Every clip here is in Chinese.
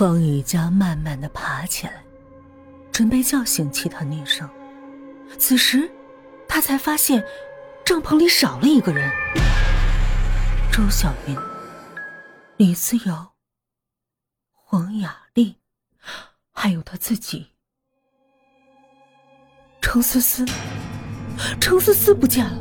方雨佳慢慢的爬起来，准备叫醒其他女生。此时，他才发现帐篷里少了一个人：周小云、李思瑶、黄雅丽，还有他自己。程思思，程思思不见了。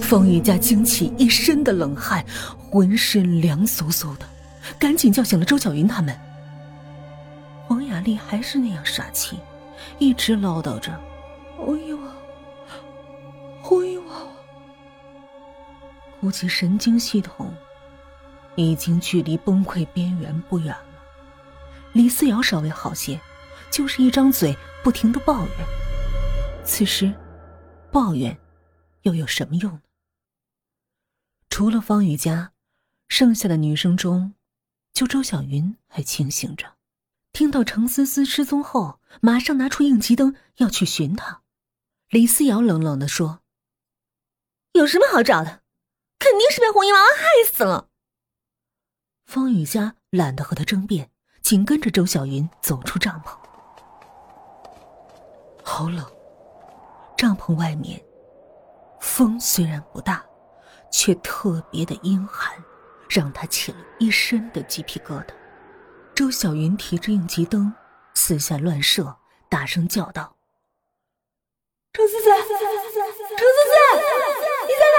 方雨佳惊起一身的冷汗，浑身凉飕飕的，赶紧叫醒了周小云他们。黄雅丽还是那样傻气，一直唠叨着：“我有啊，我有啊。”估计神经系统已经距离崩溃边缘不远了。李思瑶稍微好些，就是一张嘴不停的抱怨。此时，抱怨又有什么用呢？除了方雨佳，剩下的女生中，就周小云还清醒着。听到程思思失踪后，马上拿出应急灯要去寻她。李思瑶冷冷的说：“有什么好找的？肯定是被红衣娃娃害死了。”方雨佳懒得和他争辩，紧跟着周小云走出帐篷。好冷，帐篷外面风虽然不大。却特别的阴寒，让他起了一身的鸡皮疙瘩。周小云提着应急灯，四下乱射，大声叫道：“程思思，程思思，你在哪？”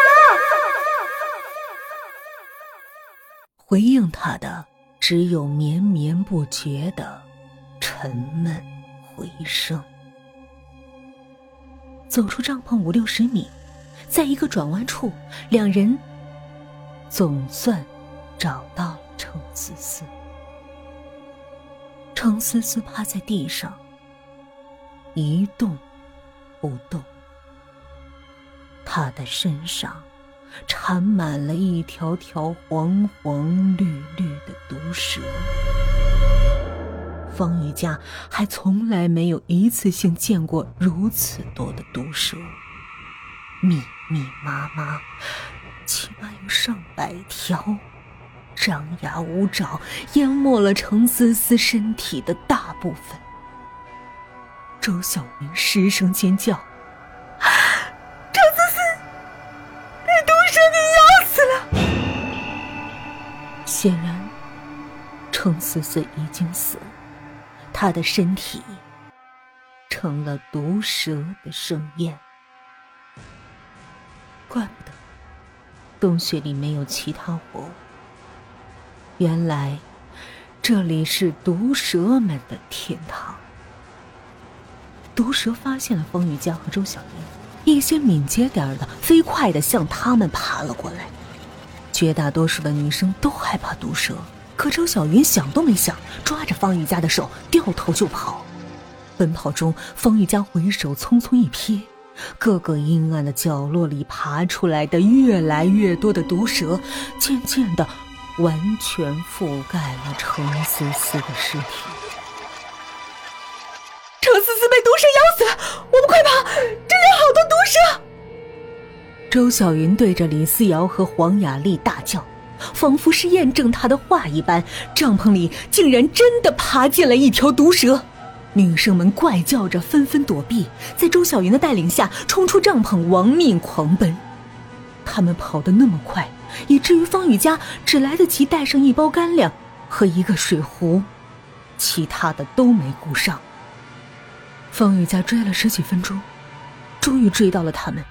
回应他的只有绵绵不绝的沉闷回声。走出帐篷五六十米。在一个转弯处，两人总算找到了程思思。程思思趴在地上，一动不动。她的身上缠满了一条条黄黄绿绿的毒蛇。方玉佳还从来没有一次性见过如此多的毒蛇。密密麻麻，起码有上百条，张牙舞爪，淹没了程思思身体的大部分。周小云失声尖叫：“程思思，被毒蛇给咬死了！”显然，程思思已经死了，她的身体成了毒蛇的盛宴。怪不得洞穴里没有其他活物。原来这里是毒蛇们的天堂。毒蛇发现了风雨佳和周小云，一些敏捷点的、飞快的向他们爬了过来。绝大多数的女生都害怕毒蛇，可周小云想都没想，抓着方雨佳的手，掉头就跑。奔跑中，方雨佳回首，匆匆一瞥。各个阴暗的角落里爬出来的越来越多的毒蛇，渐渐的完全覆盖了程思思的尸体。程思思被毒蛇咬死，我们快跑！这里好多毒蛇！周小云对着李思瑶和黄雅丽大叫，仿佛是验证她的话一般，帐篷里竟然真的爬进了一条毒蛇。女生们怪叫着，纷纷躲避，在周小云的带领下冲出帐篷，亡命狂奔。他们跑得那么快，以至于方雨佳只来得及带上一包干粮和一个水壶，其他的都没顾上。方雨佳追了十几分钟，终于追到了他们。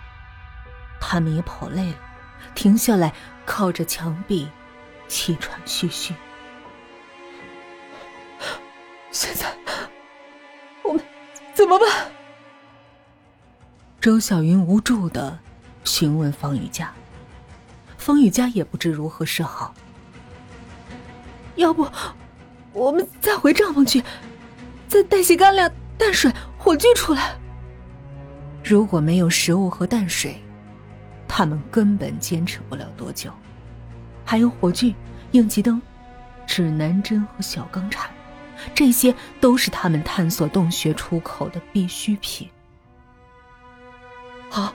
他们也跑累了，停下来靠着墙壁，气喘吁吁。现在我们。怎么办？周小云无助的询问方雨佳，方雨佳也不知如何是好。要不，我们再回帐篷去，再带些干粮、淡水、火炬出来。如果没有食物和淡水，他们根本坚持不了多久。还有火炬、应急灯、指南针和小钢铲。这些都是他们探索洞穴出口的必需品。好，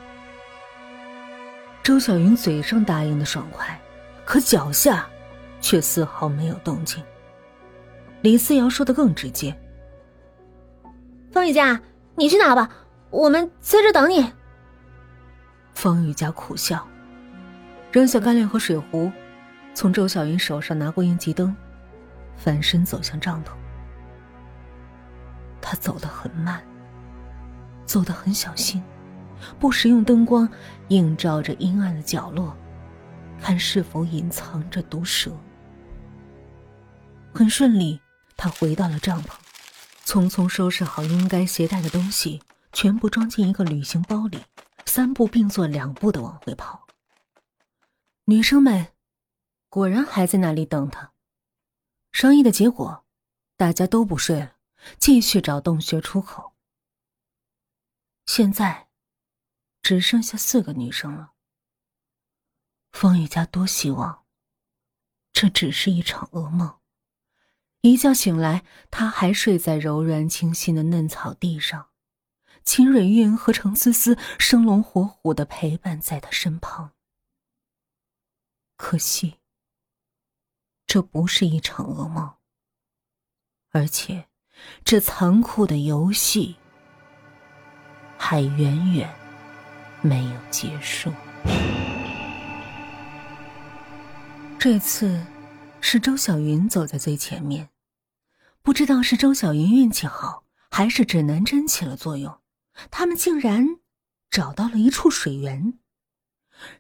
周小云嘴上答应的爽快，可脚下却丝毫没有动静。李思瑶说的更直接：“方雨佳，你去拿吧，我们在这等你。”方雨佳苦笑，扔下干粮和水壶，从周小云手上拿过应急灯，翻身走向帐篷。他走得很慢，走得很小心，不时用灯光映照着阴暗的角落，看是否隐藏着毒蛇。很顺利，他回到了帐篷，匆匆收拾好应该携带的东西，全部装进一个旅行包里，三步并作两步的往回跑。女生们果然还在那里等他。商议的结果，大家都不睡了，继续找洞穴出口。现在只剩下四个女生了。方雨佳多希望这只是一场噩梦。一觉醒来，他还睡在柔软清新的嫩草地上，秦蕊韵和程思思生龙活虎的陪伴在他身旁。可惜，这不是一场噩梦，而且，这残酷的游戏还远远没有结束。这次。是周小云走在最前面，不知道是周小云运气好，还是指南针起了作用，他们竟然找到了一处水源。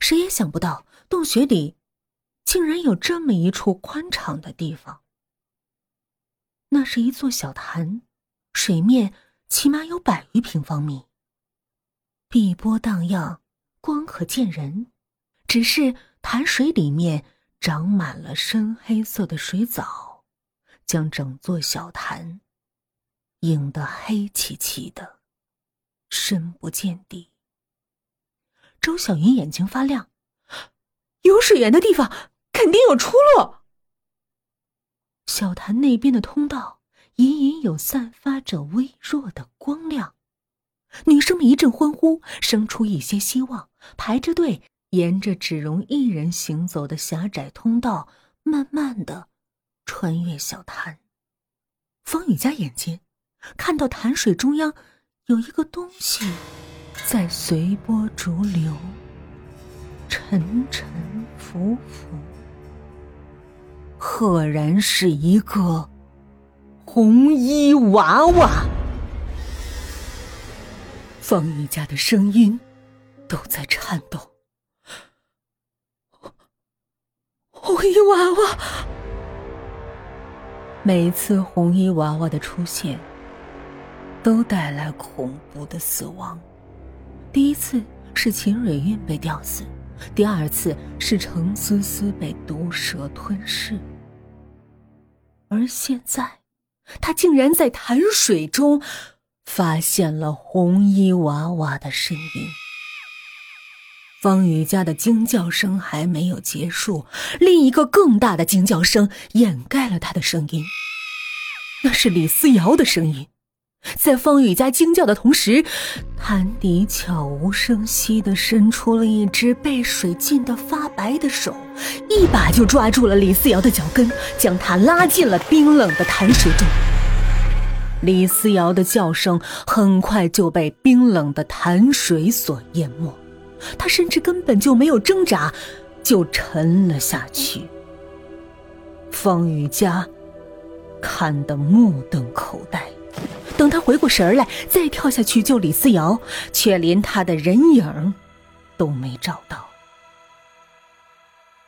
谁也想不到，洞穴里竟然有这么一处宽敞的地方。那是一座小潭，水面起码有百余平方米，碧波荡漾，光可见人。只是潭水里面。长满了深黑色的水藻，将整座小潭映得黑漆漆的，深不见底。周小云眼睛发亮，有水源的地方肯定有出路。小潭那边的通道隐隐有散发着微弱的光亮，女生们一阵欢呼，生出一些希望，排着队。沿着只容一人行走的狭窄通道，慢慢的穿越小潭。方雨佳眼尖，看到潭水中央有一个东西在随波逐流，沉沉浮浮，赫然是一个红衣娃娃。方雨佳的声音都在颤抖。红衣娃娃，每一次红衣娃娃的出现，都带来恐怖的死亡。第一次是秦蕊韵被吊死，第二次是程思思被毒蛇吞噬，而现在，他竟然在潭水中发现了红衣娃娃的身影。方雨佳的惊叫声还没有结束，另一个更大的惊叫声掩盖了他的声音。那是李思瑶的声音。在方雨佳惊叫的同时，潭底悄无声息地伸出了一只被水浸得发白的手，一把就抓住了李思瑶的脚跟，将她拉进了冰冷的潭水中。李思瑶的叫声很快就被冰冷的潭水所淹没。他甚至根本就没有挣扎，就沉了下去。方雨佳看得目瞪口呆，等他回过神来，再跳下去救李思瑶，却连他的人影都没找到。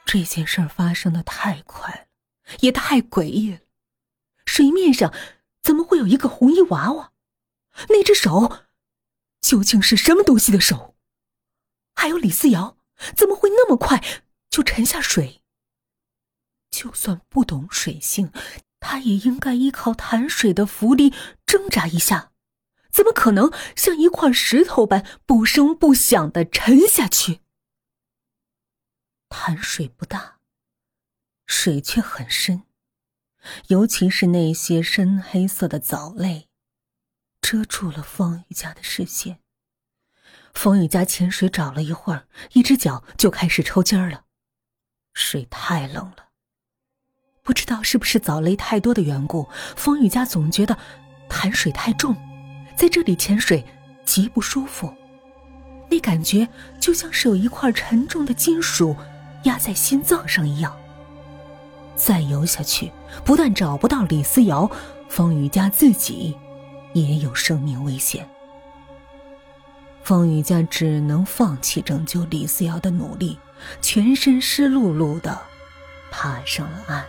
这件事发生的太快了，也太诡异了。水面上怎么会有一个红衣娃娃？那只手究竟是什么东西的手？还有李思瑶，怎么会那么快就沉下水？就算不懂水性，他也应该依靠潭水的浮力挣扎一下，怎么可能像一块石头般不声不响的沉下去？潭水不大，水却很深，尤其是那些深黑色的藻类，遮住了方雨佳的视线。方雨佳潜水找了一会儿，一只脚就开始抽筋儿了。水太冷了，不不知道是不是藻类太多的缘故，风雨家总觉得潭水太重，在这里潜水极不舒服。那感觉就像是有一块沉重的金属压在心脏上一样。再游下去，不但找不到李思瑶，风雨家自己也有生命危险。风雨家只能放弃拯救李思瑶的努力，全身湿漉漉的爬上了岸。